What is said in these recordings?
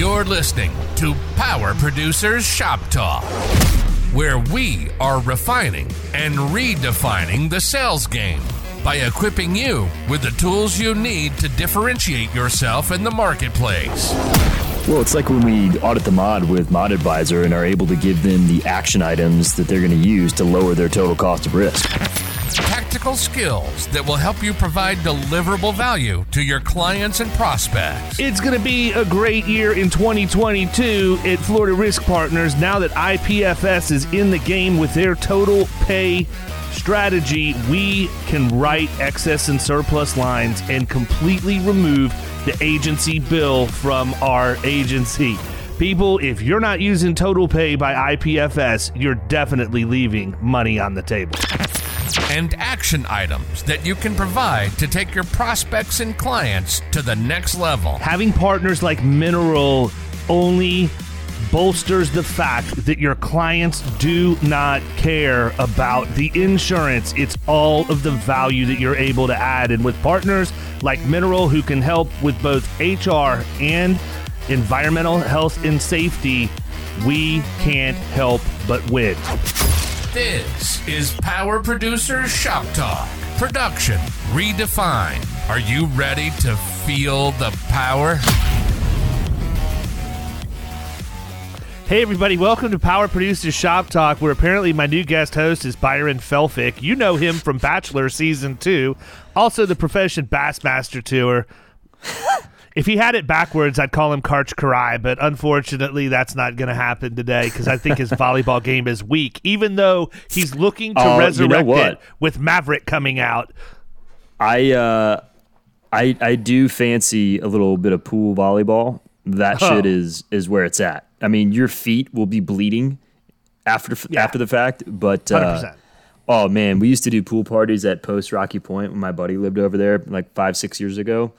You're listening to Power Producers Shop Talk, where we are refining and redefining the sales game by equipping you with the tools you need to differentiate yourself in the marketplace. Well, it's like when we audit the mod with Mod Advisor and are able to give them the action items that they're going to use to lower their total cost of risk. Tactical skills that will help you provide deliverable value to your clients and prospects. It's going to be a great year in 2022 at Florida Risk Partners now that IPFS is in the game with their total pay strategy. We can write excess and surplus lines and completely remove the agency bill from our agency. People, if you're not using Total Pay by IPFS, you're definitely leaving money on the table. And action items that you can provide to take your prospects and clients to the next level. Having partners like Mineral only bolsters the fact that your clients do not care about the insurance. It's all of the value that you're able to add. And with partners like Mineral, who can help with both HR and environmental health and safety, we can't help but win. This is Power Producers Shop Talk. Production redefined. Are you ready to feel the power? Hey, everybody, welcome to Power Producers Shop Talk, where apparently my new guest host is Byron Felfick. You know him from Bachelor Season 2, also the Profession Bassmaster Tour. if he had it backwards, I'd call him Karch Kiraly, but unfortunately, that's not going to happen today because I think his volleyball game is weak, even though he's looking to Oh, you know resurrect it with Maverick coming out. I uh, I I do fancy a little bit of pool volleyball. That Oh. shit is is where it's at. I mean, your feet will be bleeding after Yeah. after the fact, but uh, 100%. oh man, we used to do pool parties at Post Rocky Point when my buddy lived over there, like five six years ago.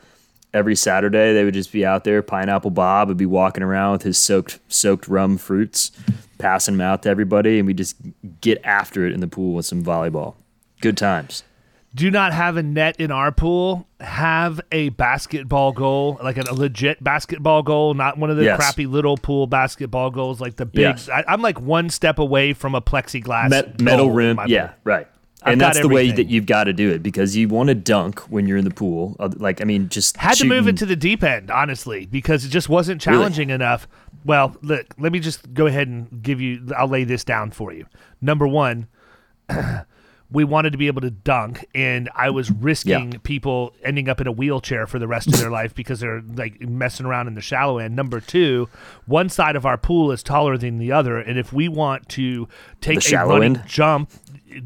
Every Saturday, they would just be out there. Pineapple Bob would be walking around with his soaked soaked rum fruits, passing them out to everybody, and we just get after it in the pool with some volleyball. Good times. Do not have a net in our pool. Have a basketball goal, like a, legit basketball goal, not one of the Yes. crappy little pool basketball goals, like the big. Yes. I, I'm like one step away from a plexiglass Met, metal rim. Yeah, pool. right. I've and that's the way that you've got to do it because you want to dunk when you're in the pool. Uh, Like, I mean, just Had to move shooting- it to the deep end, honestly, because it just wasn't challenging enough. Well, look, let me just go ahead and give you. I'll lay this down for you. Number one. We wanted to be able to dunk, and I was risking Yeah. people ending up in a wheelchair for the rest of their life because they're like messing around in the shallow end. Number two, one side of our pool is taller than the other, and if we want to take The a shallow running end? jump,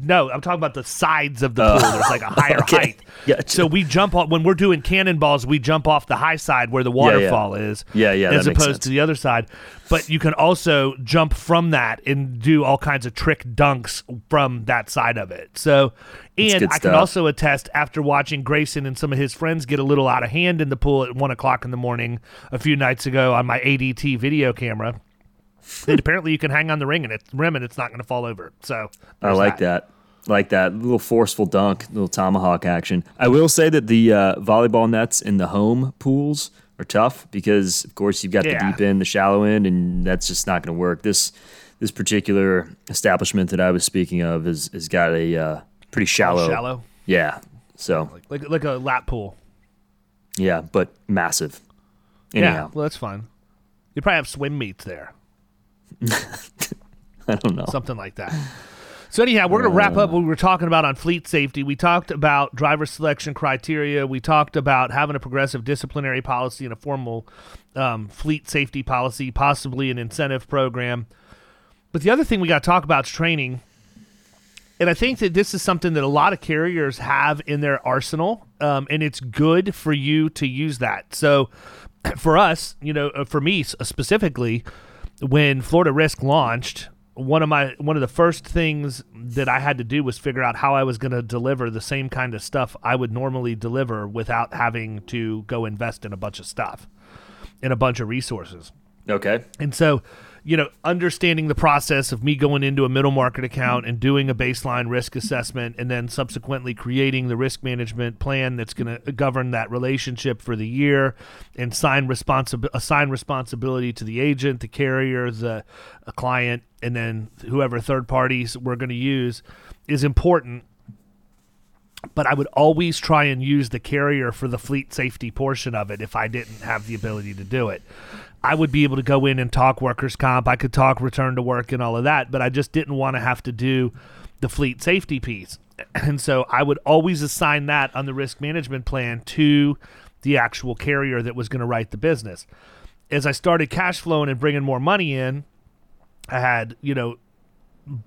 no, I'm talking about the sides of the pool. There's like a higher okay. height. Gotcha. So we jump off when we're doing cannonballs. We jump off the high side where the waterfall is. Yeah, yeah, As that opposed to the other side, but you can also jump from that and do all kinds of trick dunks from that side of it. So, and I can also attest after watching Grayson and some of his friends get a little out of hand in the pool at one o'clock in the morning a few nights ago on my ADT video camera. that apparently you can hang on the ring and it's rim and it's not going to fall over. So I like that. Like that little forceful dunk, little tomahawk action. I will say that the uh, volleyball nets in the home pools are tough because, of course, you've got Yeah. the deep end, the shallow end, and that's just not going to work. This this particular establishment that I was speaking of has has got a uh, pretty shallow. Shallow, Yeah. So like like a lap pool. yeah, but massive. Yeah, well that's fun. You probably have swim meets there. I don't know. something like that. So anyhow, we're going to wrap up what we were talking about on fleet safety. We talked about driver selection criteria. We talked about having a progressive disciplinary policy and a formal um, fleet safety policy, possibly an incentive program. But the other thing we got to talk about is training. And I think that this is something that a lot of carriers have in their arsenal, um, and it's good for you to use that. So, for us, you know, uh, for me specifically, when Florida Risk launched, one of my one of the first things that I had to do was figure out how I was going to deliver the same kind of stuff I would normally deliver without having to go invest in a bunch of stuff, in a bunch of resources. Okay. And so, you know, understanding the process of me going into a middle market account and doing a baseline risk assessment and then subsequently creating the risk management plan that's going to govern that relationship for the year and sign responsi- assign responsibility to the agent, the carrier, the client, and then whoever third parties we're going to use is important but I would always try and use the carrier for the fleet safety portion of it if I didn't have the ability to do it. I would be able to go in and talk workers' comp. I could talk return to work and all of that, but I just didn't want to have to do the fleet safety piece. And so I would always assign that on the risk management plan to the actual carrier that was going to write the business. As I started cash flowing and bringing more money in, I had, you know,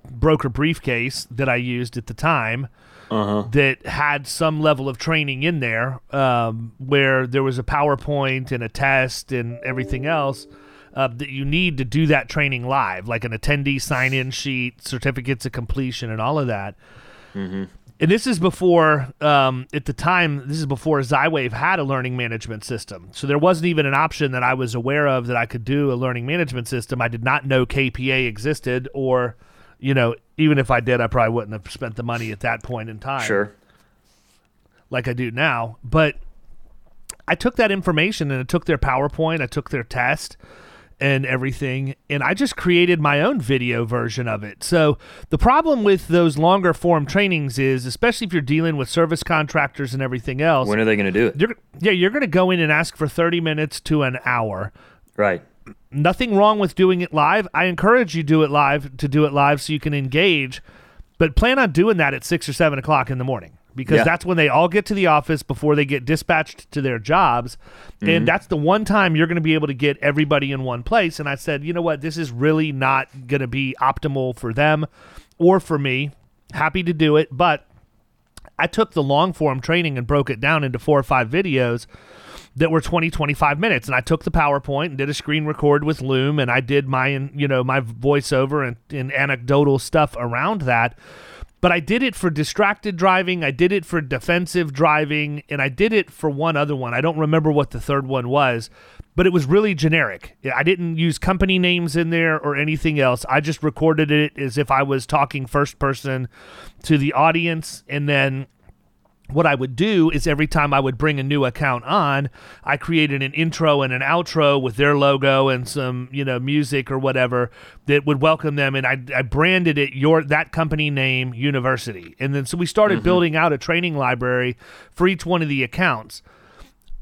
broker briefcase that I used at the time uh-huh. that had some level of training in there, um, where there was a PowerPoint and a test and everything else. Uh, that you need to do that training live, like an attendee sign in sheet, certificates of completion, and all of that. Mm-hmm. And this is before, um, at the time, this is before Zywave had a learning management system. So there wasn't even an option that I was aware of that I could do a learning management system. I did not know KPA existed or you know, even if I did, I probably wouldn't have spent the money at that point in time. Sure. Like I do now. But I took that information and I took their PowerPoint, I took their test and everything, and I just created my own video version of it. So the problem with those longer form trainings is, especially if you're dealing with service contractors and everything else, when are they going to do it? You're, yeah, you're going to go in and ask for 30 minutes to an hour. Right nothing wrong with doing it live. I encourage you do it live to do it live so you can engage, but plan on doing that at six or seven o'clock in the morning because yeah. that's when they all get to the office before they get dispatched to their jobs. Mm-hmm. And that's the one time you're going to be able to get everybody in one place. And I said, you know what? This is really not going to be optimal for them or for me. Happy to do it. But I took the long form training and broke it down into four or five videos that were 20 25 minutes. And i took the powerpoint and did a screen record with loom and i did my you know my voiceover and, and anecdotal stuff around that. But i did it for distracted driving. I did it for defensive driving. And i did it for one other one. I don't remember what the third one was but it was really generic. I didn't use company names in there or anything else. I just recorded it as if i was talking first person to the audience. And then what I would do is every time I would bring a new account on, I created an intro and an outro with their logo and some, you know, music or whatever that would welcome them. And I, I branded it your that company name university. And then so we started mm-hmm. building out a training library for each one of the accounts.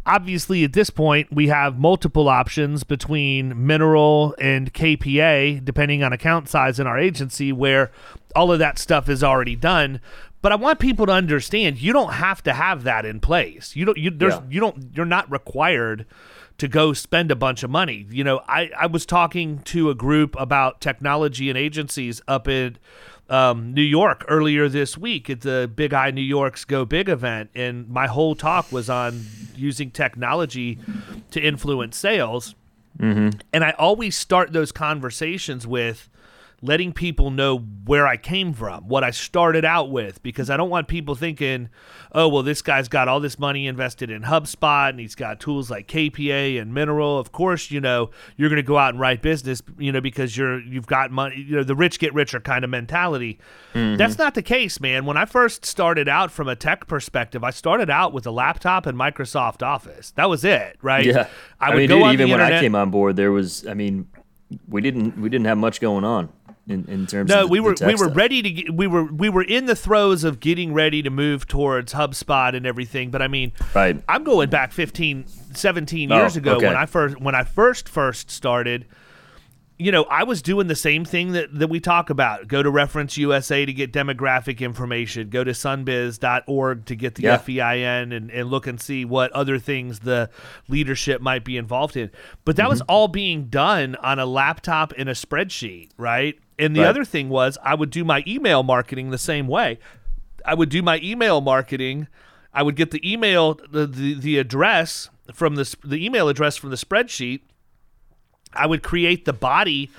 Obviously, at this point, we have multiple options between mineral and KPA, depending on account size in our agency, where all of that stuff is already done. But I want people to understand you don't have to have that in place. You don't you there's yeah. you don't you're not required to go spend a bunch of money. You know, I, I was talking to a group about technology and agencies up in um, New York earlier this week at the Big I New York's Go Big event, and my whole talk was on using technology to influence sales. Mm-hmm. And I always start those conversations with letting people know where I came from, what I started out with, because I don't want people thinking, oh, well, this guy's got all this money invested in HubSpot and he's got tools like KPA and Mineral. Of course, you know, you're going to go out and write business, you know, because you're, you've got money, you know, the rich get richer kind of mentality. Mm-hmm. That's not the case, man. When I first started out from a tech perspective, I started out with a laptop and Microsoft Office. That was it, right? Yeah. I, I would mean, go dude, even when I came on board, there was, I mean, we didn't we didn't have much going on in, in terms no, of we were we were ready to get, we were we were in the throes of getting ready to move towards HubSpot and everything. But I mean, right. I'm going back 15, 17 years oh, ago okay. when I first when I first first started you know, I was doing the same thing that, that we talk about. Go to Reference USA to get demographic information. Go to sunbiz.org to get the yeah. FEIN and, and look and see what other things the leadership might be involved in. But that mm-hmm. was all being done on a laptop in a spreadsheet, right? And the right. other thing was I would do my email marketing the same way. I would do my email marketing. I would get the email, the, the, the address from the, the email address from the spreadsheet – I would create the body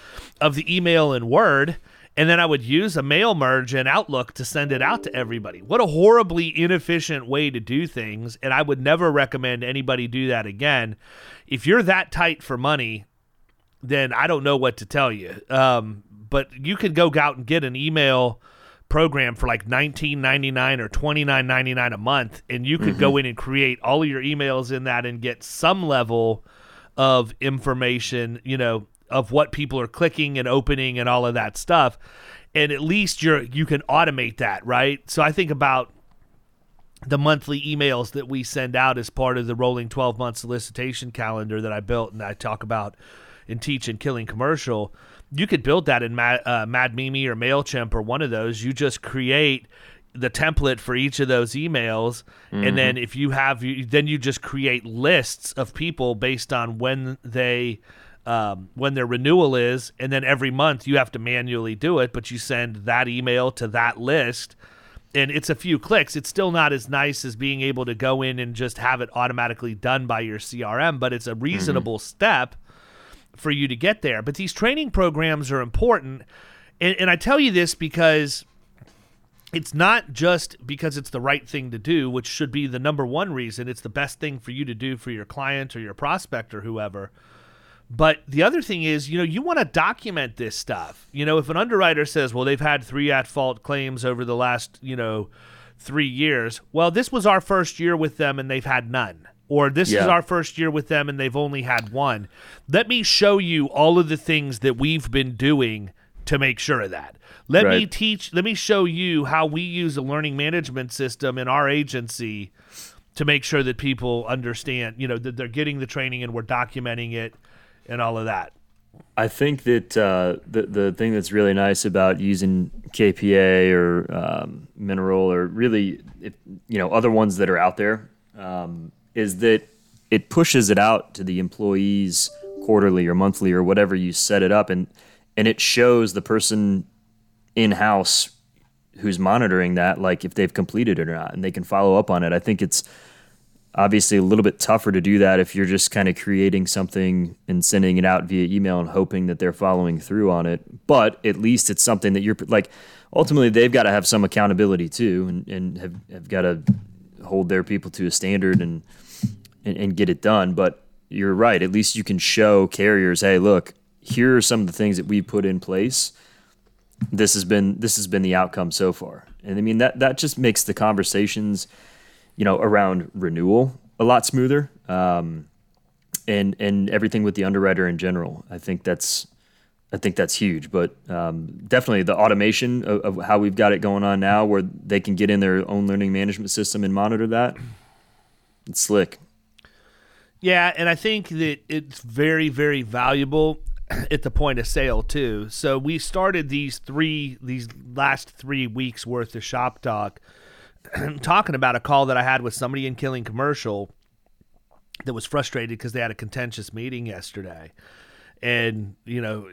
of the email in Word and then I would use a mail merge in Outlook to send it out to everybody. What a horribly inefficient way to do things, and I would never recommend anybody do that again. If you're that tight for money, then I don't know what to tell you. Um, but you could go out and get an email program for like 19.99 or 29.99 a month and you could mm-hmm. go in and create all of your emails in that and get some level of information you know of what people are clicking and opening and all of that stuff. And at least you're you can automate that right? So i think about the monthly emails that we send out as part of the rolling 12 month solicitation calendar that i built and i talk about and teach and killing commercial you could build that in Mad, uh, Mad Mimi or Mailchimp or one of those. You just create the template for each of those emails, mm-hmm. and then if you have, you, then you just create lists of people based on when they. Um, when their renewal is, and then every month you have to manually do it, but you send that email to that list, and it's a few clicks. It's still not as nice as being able to go in and just have it automatically done by your CRM, but it's a reasonable mm-hmm. step for you to get there. But these training programs are important. And, and I tell you this because it's not just because it's the right thing to do, which should be the number one reason. It's the best thing for you to do for your client or your prospect or whoever. But the other thing is, you know, you want to document this stuff. You know, if an underwriter says, well, they've had three at fault claims over the last, you know, three years, well, this was our first year with them and they've had none or this yeah. is our first year with them and they've only had one. Let me show you all of the things that we've been doing to make sure of that. Let right. me teach, let me show you how we use a learning management system in our agency to make sure that people understand, you know, that they're getting the training and we're documenting it and all of that. I think that uh, the the thing that's really nice about using KPA or um, Mineral or really, if, you know, other ones that are out there, um, is that it pushes it out to the employees quarterly or monthly or whatever you set it up and and it shows the person in house who's monitoring that like if they've completed it or not and they can follow up on it. I think it's obviously a little bit tougher to do that if you're just kind of creating something and sending it out via email and hoping that they're following through on it. But at least it's something that you're like ultimately they've got to have some accountability too and, and have, have got to hold their people to a standard and and, and get it done. But you're right. At least you can show carriers, hey, look, here are some of the things that we put in place. This has been this has been the outcome so far. And I mean that that just makes the conversations, you know, around renewal a lot smoother. Um, and and everything with the underwriter in general. I think that's I think that's huge. But um, definitely the automation of, of, how we've got it going on now, where they can get in their own learning management system and monitor that. It's slick. Yeah, and I think that it's very, very valuable at the point of sale too. So we started these three, these last three weeks worth of shop talk, talking about a call that I had with somebody in Killing Commercial that was frustrated because they had a contentious meeting yesterday, and you know,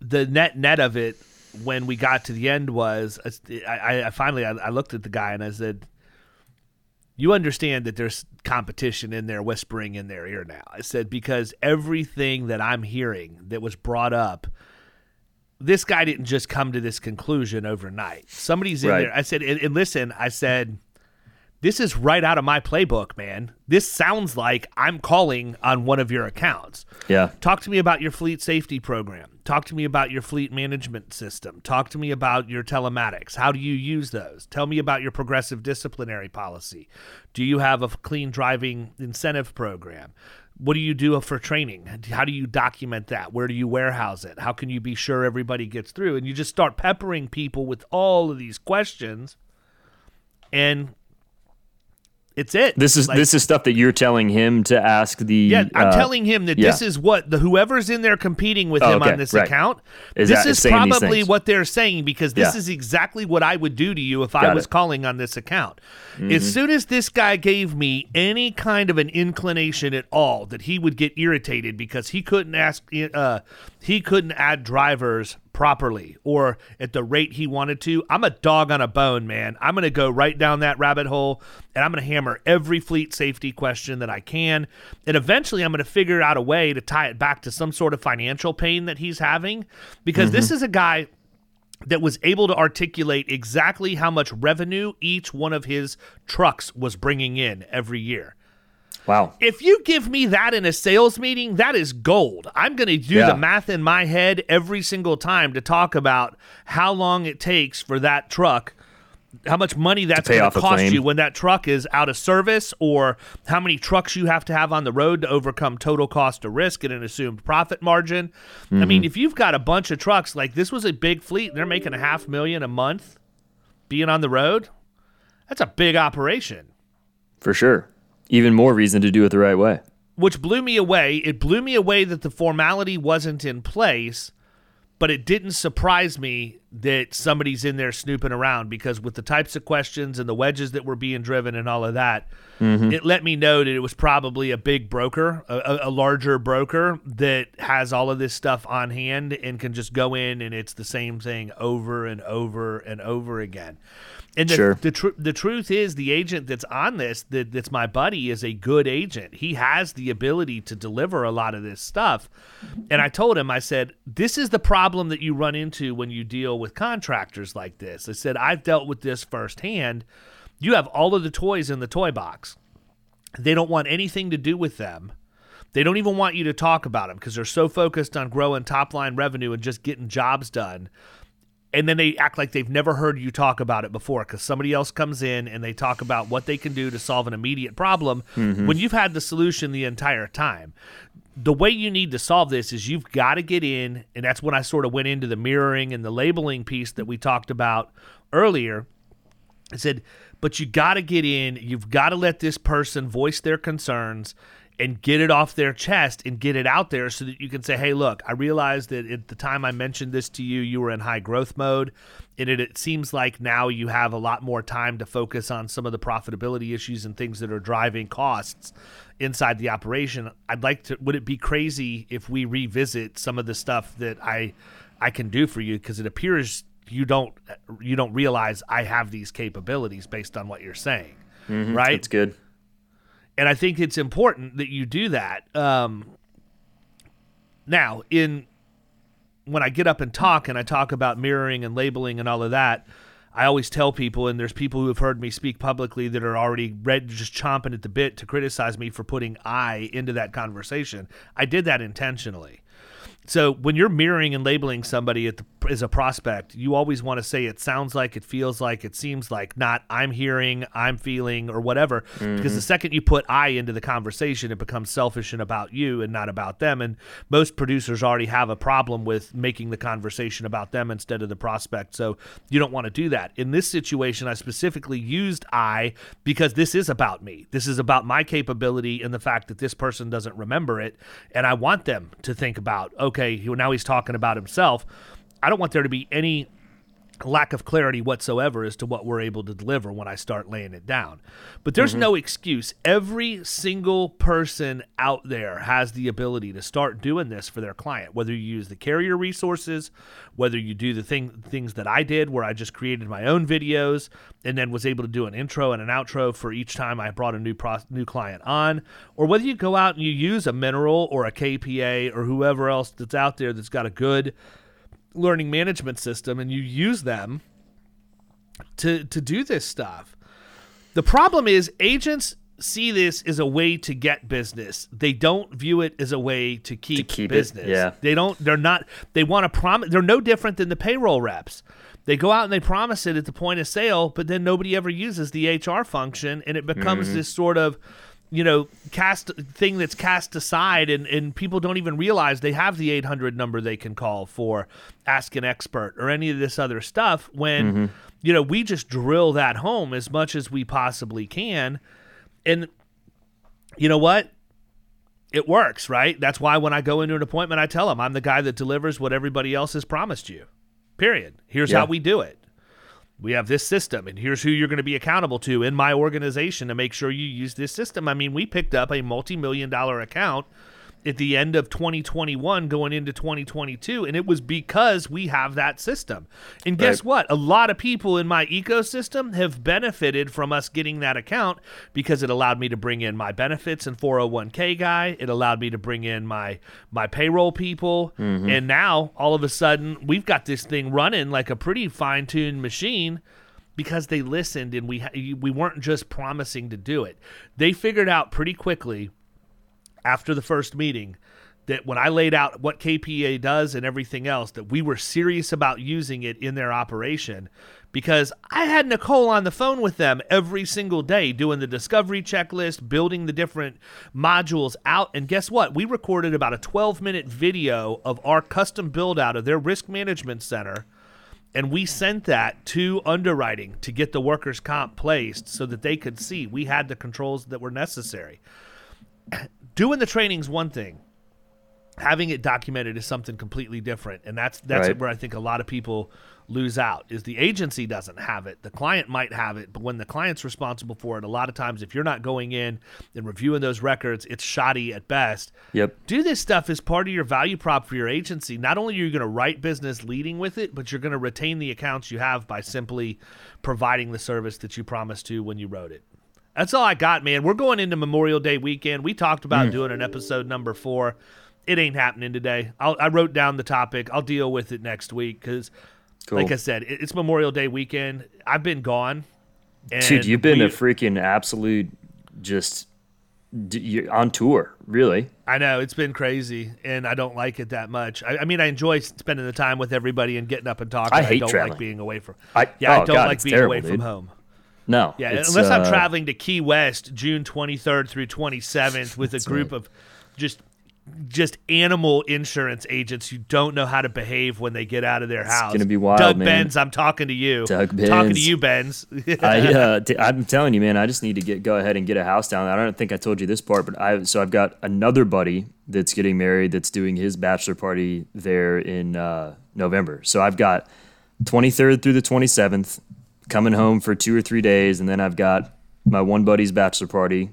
the net net of it when we got to the end was I, I finally I, I looked at the guy and I said you understand that there's competition in there whispering in their ear now. I said, because everything that I'm hearing that was brought up, this guy didn't just come to this conclusion overnight. Somebody's in right. there. I said, and, and listen, I said, this is right out of my playbook, man. This sounds like I'm calling on one of your accounts. Yeah. Talk to me about your fleet safety program. Talk to me about your fleet management system. Talk to me about your telematics. How do you use those? Tell me about your progressive disciplinary policy. Do you have a clean driving incentive program? What do you do for training? How do you document that? Where do you warehouse it? How can you be sure everybody gets through? And you just start peppering people with all of these questions and it's it. This is like, this is stuff that you're telling him to ask the. Yeah, I'm uh, telling him that yeah. this is what the whoever's in there competing with oh, him okay, on this right. account. Is this that, is probably what they're saying because this yeah. is exactly what I would do to you if Got I was it. calling on this account. Mm-hmm. As soon as this guy gave me any kind of an inclination at all that he would get irritated because he couldn't ask, uh, he couldn't add drivers properly or at the rate he wanted to, I'm a dog on a bone, man. I'm going to go right down that rabbit hole and I'm going to hammer every fleet safety question that I can. And eventually I'm going to figure out a way to tie it back to some sort of financial pain that he's having because mm-hmm. this is a guy that was able to articulate exactly how much revenue each one of his trucks was bringing in every year. Wow. If you give me that in a sales meeting, that is gold. I'm going to do Yeah. the math in my head every single time to talk about how long it takes for that truck, how much money that's going to cost you when that truck is out of service, or how many trucks you have to have on the road to overcome total cost of risk and an assumed profit margin. I mean, Mm-hmm. if you've got a bunch of trucks, like this was a big fleet, and they're making a half million a month being on the road, that's a big operation. For sure. Even more reason to do it the right way. which blew me away. It blew me away that the formality wasn't in place, but it didn't surprise me that somebody's in there snooping around because with the types of questions and the wedges that were being driven and all of that, mm-hmm. it let me know that it was probably a big broker, a, a- a larger broker that has all of this stuff on hand and can just go in and it's the same thing over and over and over again. And the, Sure. the, tr- the truth is, the agent that's on this, that, that's my buddy, is a good agent. He has the ability to deliver a lot of this stuff. And I told him, I said, this is the problem that you run into when you deal with contractors like this. I said, I've dealt with this firsthand. You have all of the toys in the toy box. They don't want anything to do with them. They don't even want you to talk about them because they're so focused on growing top line revenue and just getting jobs done and then they act like they've never heard you talk about it before because somebody else comes in and they talk about what they can do to solve an immediate problem mm-hmm. when you've had the solution the entire time. The way you need to solve this is you've got to get in, and that's when I sort of went into the mirroring and the labeling piece that we talked about earlier. I said, but you got to get in. You've got to let this person voice their concerns and get it off their chest and get it out there so that you can say, hey, look, I realized that at the time I mentioned this to you, you were in high growth mode. And it, it seems like now you have a lot more time to focus on some of the profitability issues and things that are driving costs inside the operation. I'd like to, would it be crazy if we revisit some of the stuff that I, I can do for you? Because it appears you don't you don't realize I have these capabilities based on what you're saying, mm-hmm. right? It's good. And I think it's important that you do that. Um, now, in when I get up and talk, and I talk about mirroring and labeling and all of that, I always tell people, and there's people who have heard me speak publicly that are already just chomping at the bit to criticize me for putting I into that conversation. I did that intentionally. So when you're mirroring and labeling somebody at the, as a prospect, you always want to say it sounds like, it feels like, it seems like, not I'm hearing, I'm feeling, or whatever. Because the mm-hmm. second you put I into the conversation, it becomes selfish and about you and not about them. And most producers already have a problem with making the conversation about them instead of the prospect. So you don't want to do that. In this situation, I specifically used I because this is about me. This is about my capability and the fact that this person doesn't remember it. And I want them to think about, okay, he- now he's talking about himself. I don't want there to be any lack of clarity whatsoever as to what we're able to deliver when I start laying it down. But there's mm-hmm. no excuse. Every single person out there has the ability to start doing this for their client, whether you use the carrier resources, whether you do the thing things that I did where I just created my own videos and then was able to do an intro and an outro for each time I brought a new pro- new client on, or whether you go out and you use a mineral or a KPA or whoever else that's out there that's got a good learning management system and you use them to to do this stuff. The problem is agents see this as a way to get business. They don't view it as a way to keep, keep it, business. yeah. They don't they're not they want to promise they're no different than the payroll reps. They go out and they promise it at the point of sale, but then nobody ever uses the HR function and it becomes mm-hmm. this sort of you know, cast thing that's cast aside, and, and people don't even realize they have the 800 number they can call for Ask an Expert or any of this other stuff. When, mm-hmm. you know, we just drill that home as much as we possibly can. And you know what? It works, right? That's why when I go into an appointment, I tell them I'm the guy that delivers what everybody else has promised you. Period. Here's Yeah. how we do it we have this system and here's who you're going to be accountable to in my organization to make sure you use this system. I mean, we picked up a multi-million dollar account at the end of 2021 going into 2022 and it was because we have that system. And guess Right. what? A lot of people in my ecosystem have benefited from us getting that account because it allowed me to bring in my benefits and 401k guy, it allowed me to bring in my my payroll people, mm-hmm. and now all of a sudden we've got this thing running like a pretty fine-tuned machine because they listened and we we weren't just promising to do it. They figured out pretty quickly after the first meeting that when I laid out what KPA does and everything else, that we were serious about using it in their operation because I had Nicole on the phone with them every single day doing the discovery checklist, building the different modules out. And guess what? We recorded about a 12 minute video of our custom build out of their risk management center. And we sent that to underwriting to get the workers' comp placed so that they could see we had the controls that were necessary. Doing the training's one thing. Having it documented is something completely different and that's that's Right. where i think a lot of people lose out is the agency doesn't have it. The client might have it but when the client's responsible for it a lot of times if you're not going in and reviewing those records it's shoddy at best. Yep. do this stuff as part of your value prop for your agency. Not only are you going to write business leading with it but you're going to retain the accounts you have by simply providing the service that you promised to when you wrote it that's all I got, man. We're going into Memorial Day weekend. We talked Mm. about doing an episode number four. It ain't happening today. I'll, I wrote down the topic. I'll deal with it next week because, Cool. like I said, it, it's Memorial Day weekend. I've been gone. Dude, you've been a freaking absolute just you're on tour, really. I know it's been crazy, and I don't like it that much. I, I mean, I enjoy spending the time with everybody and getting up and talking. I hate don't traveling. like being away from. I- yeah, I oh, don't God, like being terrible, away from home. No. Yeah, it's, unless I'm uh, traveling to Key West June 23rd through 27th with a group of just just animal insurance agents who don't know how to behave when they get out of their house. It's gonna be wild, Doug man. Benz, I'm talking to you. Doug Benz, Talking to you, Benz. I, uh, t- I'm telling you, man. I just need to get go ahead and get a house down. I don't think I told you this part, but I so I've got another buddy that's getting married that's doing his bachelor party there in uh, November. So I've got 23rd through the 27th coming home for two or three days, and then I've got my one buddy's bachelor party,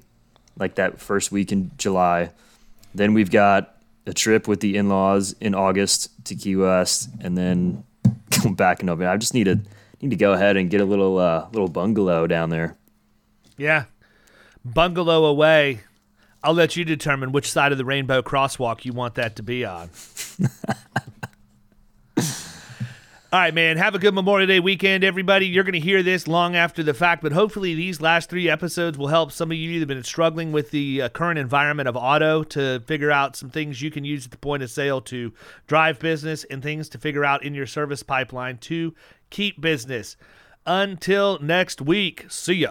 like that first week in July. Then we've got a trip with the in-laws in August to Key West, and then come back in November. I just need to need to go ahead and get a little uh, little bungalow down there. yeah. Bungalow away. I'll let you determine which side of the rainbow crosswalk you want that to be on. All right, man. Have a good Memorial Day weekend, everybody. You're going to hear this long after the fact, but hopefully these last three episodes will help some of you that have been struggling with the uh, current environment of auto to figure out some things you can use at the point of sale to drive business and things to figure out in your service pipeline to keep business. Until next week, see ya.